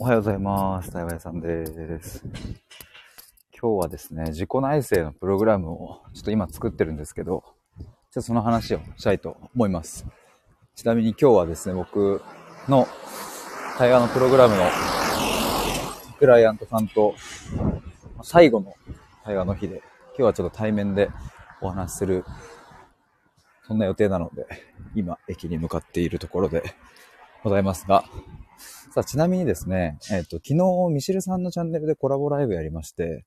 おはようございます。台湾さんです。今日はですね、自己内省のプログラムをちょっと今作ってるんですけど、ちょっとその話をしたいと思います。ちなみに今日はですね、僕の対話のプログラムのクライアントさんと最後の対話の日で、今日はちょっと対面でお話しする、そんな予定なので、今駅に向かっているところでございますが、さあ、ちなみにですね、えっ、と、昨日、ミシルさんのチャンネルでコラボライブやりまして、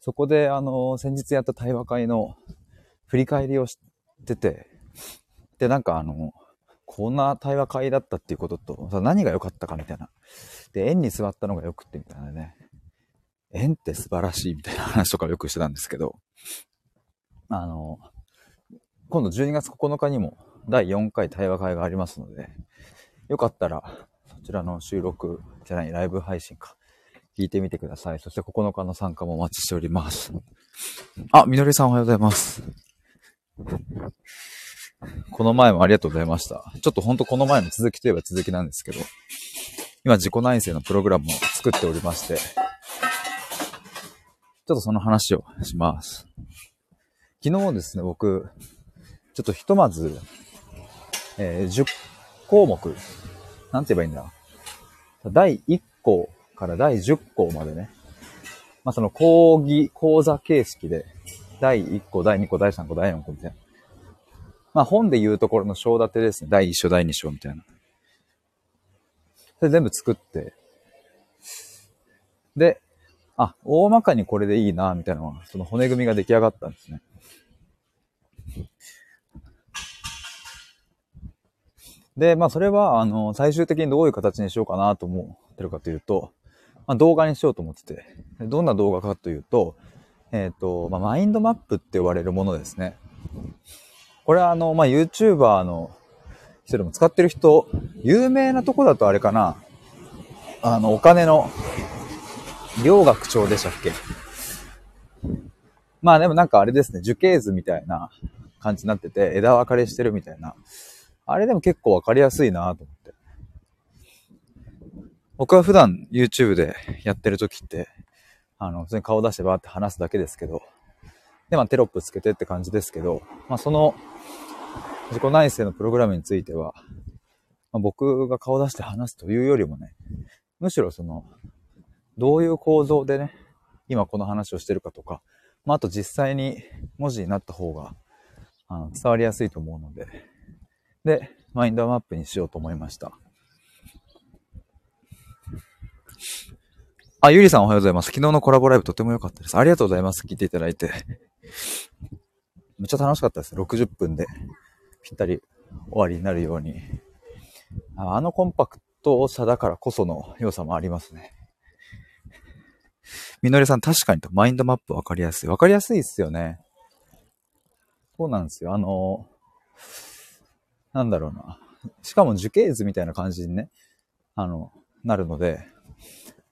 そこで、あの、先日やった対話会の振り返りをしてて、で、なんかあの、こんな対話会だったっていうことと、さ何が良かったかみたいな。で、円に座ったのが良くってみたいなね。円って素晴らしいみたいな話とかよくしてたんですけど、あの、今度12月9日にも第4回対話会がありますので、よかったら、ちらの収録じゃない、ライブ配信か。聞いてみてください。そして9日の参加もお待ちしております。あ、みのりさんおはようございます。この前もありがとうございました。ちょっとほんとこの前の続きといえば続きなんですけど、今自己内省のプログラムを作っておりまして、ちょっとその話をします。昨日ですね、僕、ちょっとひとまず、えー10項目、なんて言えばいいんだ？第1項から第10項までね。まあ、その講義、講座形式で、第1項、第2項、第3項、第4項みたいな。まあ、本で言うところの章立てですね。第1章、第2章みたいな。それ全部作って。で、あ、大まかにこれでいいな、みたいなのは、その骨組みが出来上がったんですね。で、まあそれは、あの、最終的にどういう形にしようかなと思ってるかというと、まあ動画にしようと思ってて、どんな動画かというと、えっ、と、まあマインドマップって呼ばれるものですね。これはあの、まあ YouTuber の人でも使ってる人、有名なとこだとあれかな、あの、お金の、両学長でしたっけまあでもなんかあれですね、樹形図みたいな感じになってて、枝分かれしてるみたいな。あれでも結構わかりやすいなと思って。僕は普段 YouTube でやってる時って、あの、普通に顔出してバーって話すだけですけど、で、まあテロップつけてって感じですけど、まあその自己内省のプログラムについては、まあ、僕が顔出して話すというよりもね、むしろその、どういう構造でね、今この話をしてるかとか、まああと実際に文字になった方が、あの伝わりやすいと思うので、で、マインドマップにしようと思いました。あ、ゆりさんおはようございます。昨日のコラボライブとても良かったです。ありがとうございます。聞いていただいて。めっちゃ楽しかったです。60分でぴったり終わりになるように。あのコンパクトさだからこその良さもありますね。みのりさん確かにとマインドマップわかりやすい。わかりやすいっすよね。そうなんですよ。あの、なんだろうな。しかも樹形図みたいな感じにね、あの、なるので、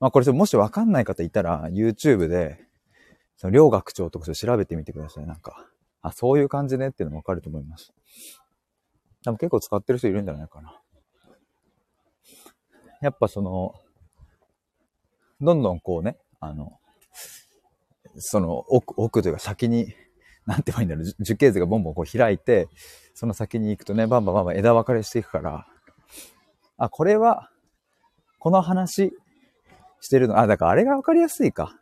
まあこれもしわかんない方いたら、YouTube で、その両学長とか調べてみてください。なんか、あ、そういう感じねっていうのもわかると思います。多分結構使ってる人いるんじゃないかな。やっぱその、どんどんこうね、あの、その奥、奥というか先に、なんて言えばいいんだろう、樹形図がボンボンこう開いて、その先に行くとね、バンバンバンバン枝分かれしていくから、あ、これは、この話してるの、あ、だからあれが分かりやすいか。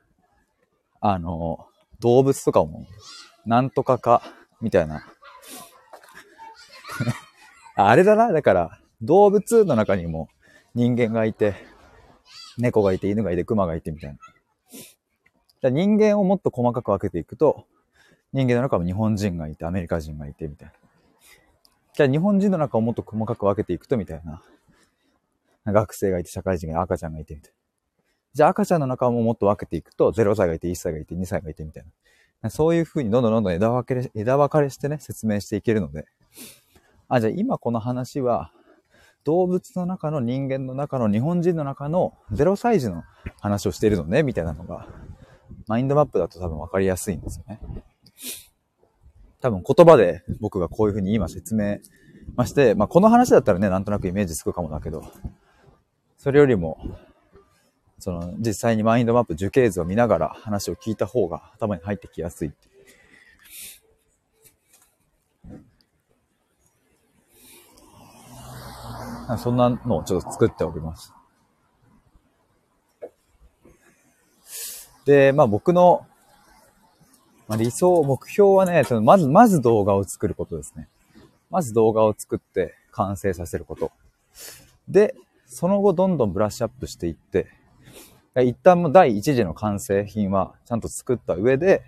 あの、動物とかも、なんとかか、みたいな。あれだな、だから、動物の中にも人間がいて、猫がいて、犬がいて、熊がいて、みたいな。人間をもっと細かく分けていくと、人間の中も日本人がいて、アメリカ人がいて、みたいな。じゃあ日本人の中をもっと細かく分けていくと、みたいな。学生がいて、社会人がいて、赤ちゃんがいて、みたいな。じゃあ赤ちゃんの中ももっと分けていくと、0歳がいて、1歳がいて、2歳がいて、みたいな。そういう風にどんどんどんどん枝分け、枝分かれしてね、説明していけるので。あ、じゃあ今この話は、動物の中の人間の中の日本人の中の0歳児の話をしているのね、みたいなのが、マインドマップだと多分分かりやすいんですよね。多分言葉で僕がこういう風に今説明まして、まあこの話だったらね、なんとなくイメージつくかもだけど、それよりも、その実際にマインドマップ樹形図を見ながら話を聞いた方が頭に入ってきやすいってそんなのをちょっと作っております。で、まあ僕の、まあ、理想、目標はね、まず、まず動画を作ることですね。まず動画を作って完成させること。で、その後どんどんブラッシュアップしていって、一旦も第一次の完成品はちゃんと作った上で、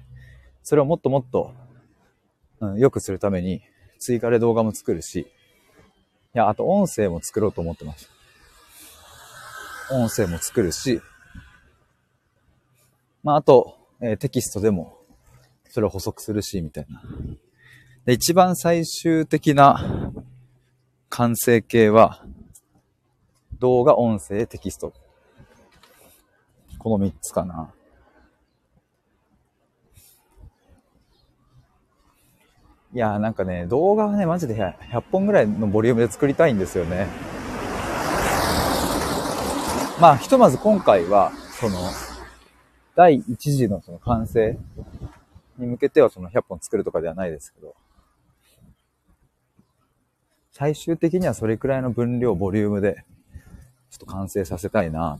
それをもっともっと、うん、良くするために追加で動画も作るし、いや、あと音声も作ろうと思ってます。音声も作るし、まあ、あと、えー、テキストでも、それを補足するし、みたいな。で、一番最終的な完成形は、動画、音声、テキスト。この3つかな。いやーなんかね、動画はね、マジで100本ぐらいのボリュームで作りたいんですよね。まあ、ひとまず今回は、その、第一次のその完成に向けてはその100本作るとかではないですけど、最終的にはそれくらいの分量、ボリュームで、ちょっと完成させたいな。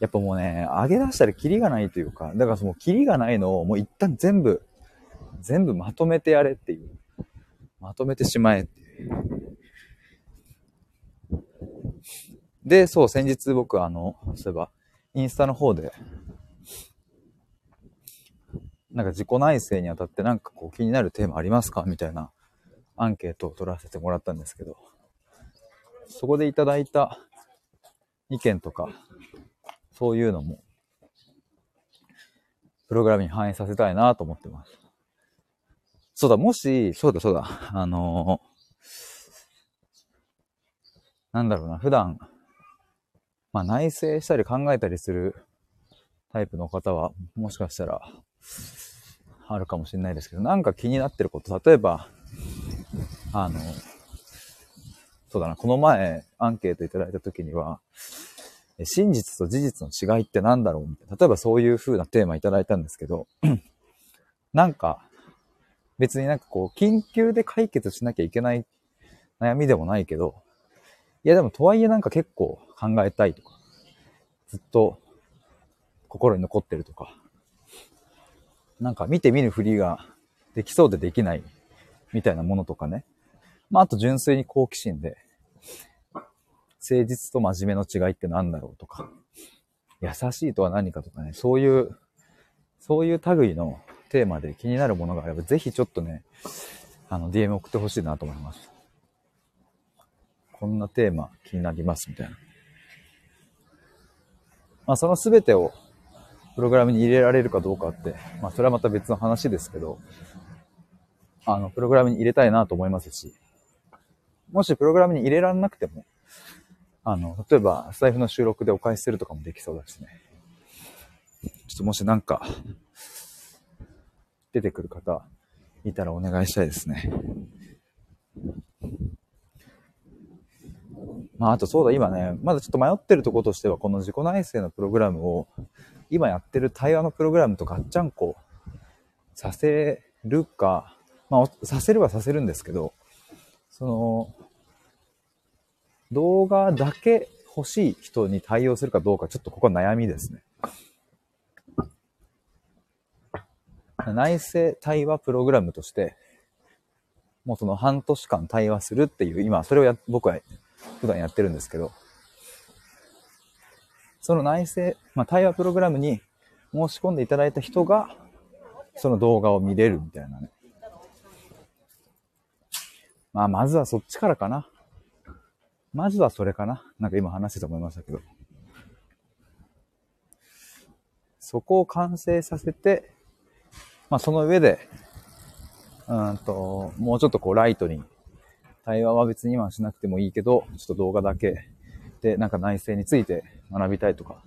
やっぱもうね、上げ出したらキリがないというか、だからそのキリがないのをもう一旦全部、全部まとめてやれっていう。まとめてしまえっていう。で、そう、先日僕あの、そういえば、インスタの方で、なんか自己内省にあたってなんかこう気になるテーマありますか？みたいなアンケートを取らせてもらったんですけど、そこでいただいた意見とか、そういうのも、プログラムに反映させたいなと思ってます。そうだ、もし、そうだそうだ、あのー、なんだろうな、普段、まあ内省したり考えたりするタイプの方は、もしかしたら、あるかもしれないですけど、なんか気になってること、例えば、あの、そうだな、この前アンケートいただいた時には、真実と事実の違いって何だろうみたいな。例えばそういう風なテーマいただいたんですけど、なんか、別になんかこう、緊急で解決しなきゃいけない悩みでもないけど、いやでもとはいえなんか結構考えたいとか、ずっと心に残ってるとか、なんか見て見ぬふりができそうでできないみたいなものとかね。まあ、あと純粋に好奇心で、誠実と真面目の違いって何だろうとか、優しいとは何かとかね、そういう、そういう類のテーマで気になるものがあれば、ぜひちょっとね、あの、DM 送ってほしいなと思います。こんなテーマ気になりますみたいな。まあ、その全てをプログラムに入れられるかどうかって、まあ、それはまた別の話ですけど、あの、プログラムに入れたいなと思いますし、もしプログラムに入れられなくても、あの、例えば、スタイフの収録でお返しするとかもできそうだしね。ちょっともしなんか、出てくる方、いたらお願いしたいですね。まあ、あとそうだ、今ね、まだちょっと迷ってるところとしては、この自己内省のプログラムを、今やってる対話のプログラムとガッチャンコさせるか、まあ、させるはさせるんですけど、その、動画だけ欲しい人に対応するかどうか、ちょっとここは悩みですね。内政対話プログラムとして、もうその半年間対話するっていう、今、それをや、僕は普段やってるんですけど、その内政、まあ、対話プログラムに申し込んでいただいた人が、その動画を見れるみたいなね。まあ、まずはそっちからかな。まずはそれかな。なんか今話してて思いましたけど。そこを完成させて、まあその上で、うんと、もうちょっとこうライトに、対話は別に今はしなくてもいいけど、ちょっと動画だけでなんか内政について学びたいとか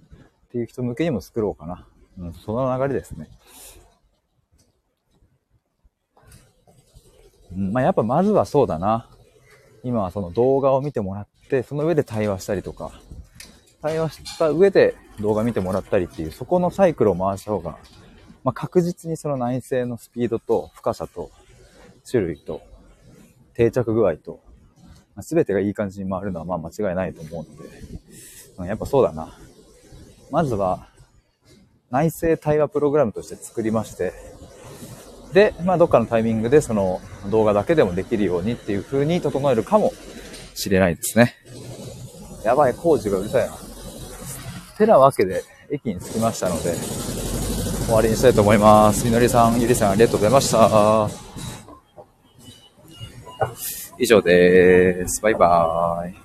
っていう人向けにも作ろうかな。うん、その流れですね。うん、まあやっぱまずはそうだな。今はその動画を見てもらって、その上で対話したりとか、対話した上で動画見てもらったりっていう、そこのサイクルを回した方が、まあ、確実にその内政のスピードと深さと種類と定着具合と、まあ、全てがいい感じに回るのはまあ間違いないと思うので、ん、やっぱそうだな。まずは内政対話プログラムとして作りまして、で、まあ、どっかのタイミングでその動画だけでもできるようにっていう風に整えるかもしれないですね。やばい、工事がうるさいな。てなわけで、駅に着きましたので、終わりにしたいと思います。みのりさん、ゆりさん、ありがとうございました。以上です。バイバーイ。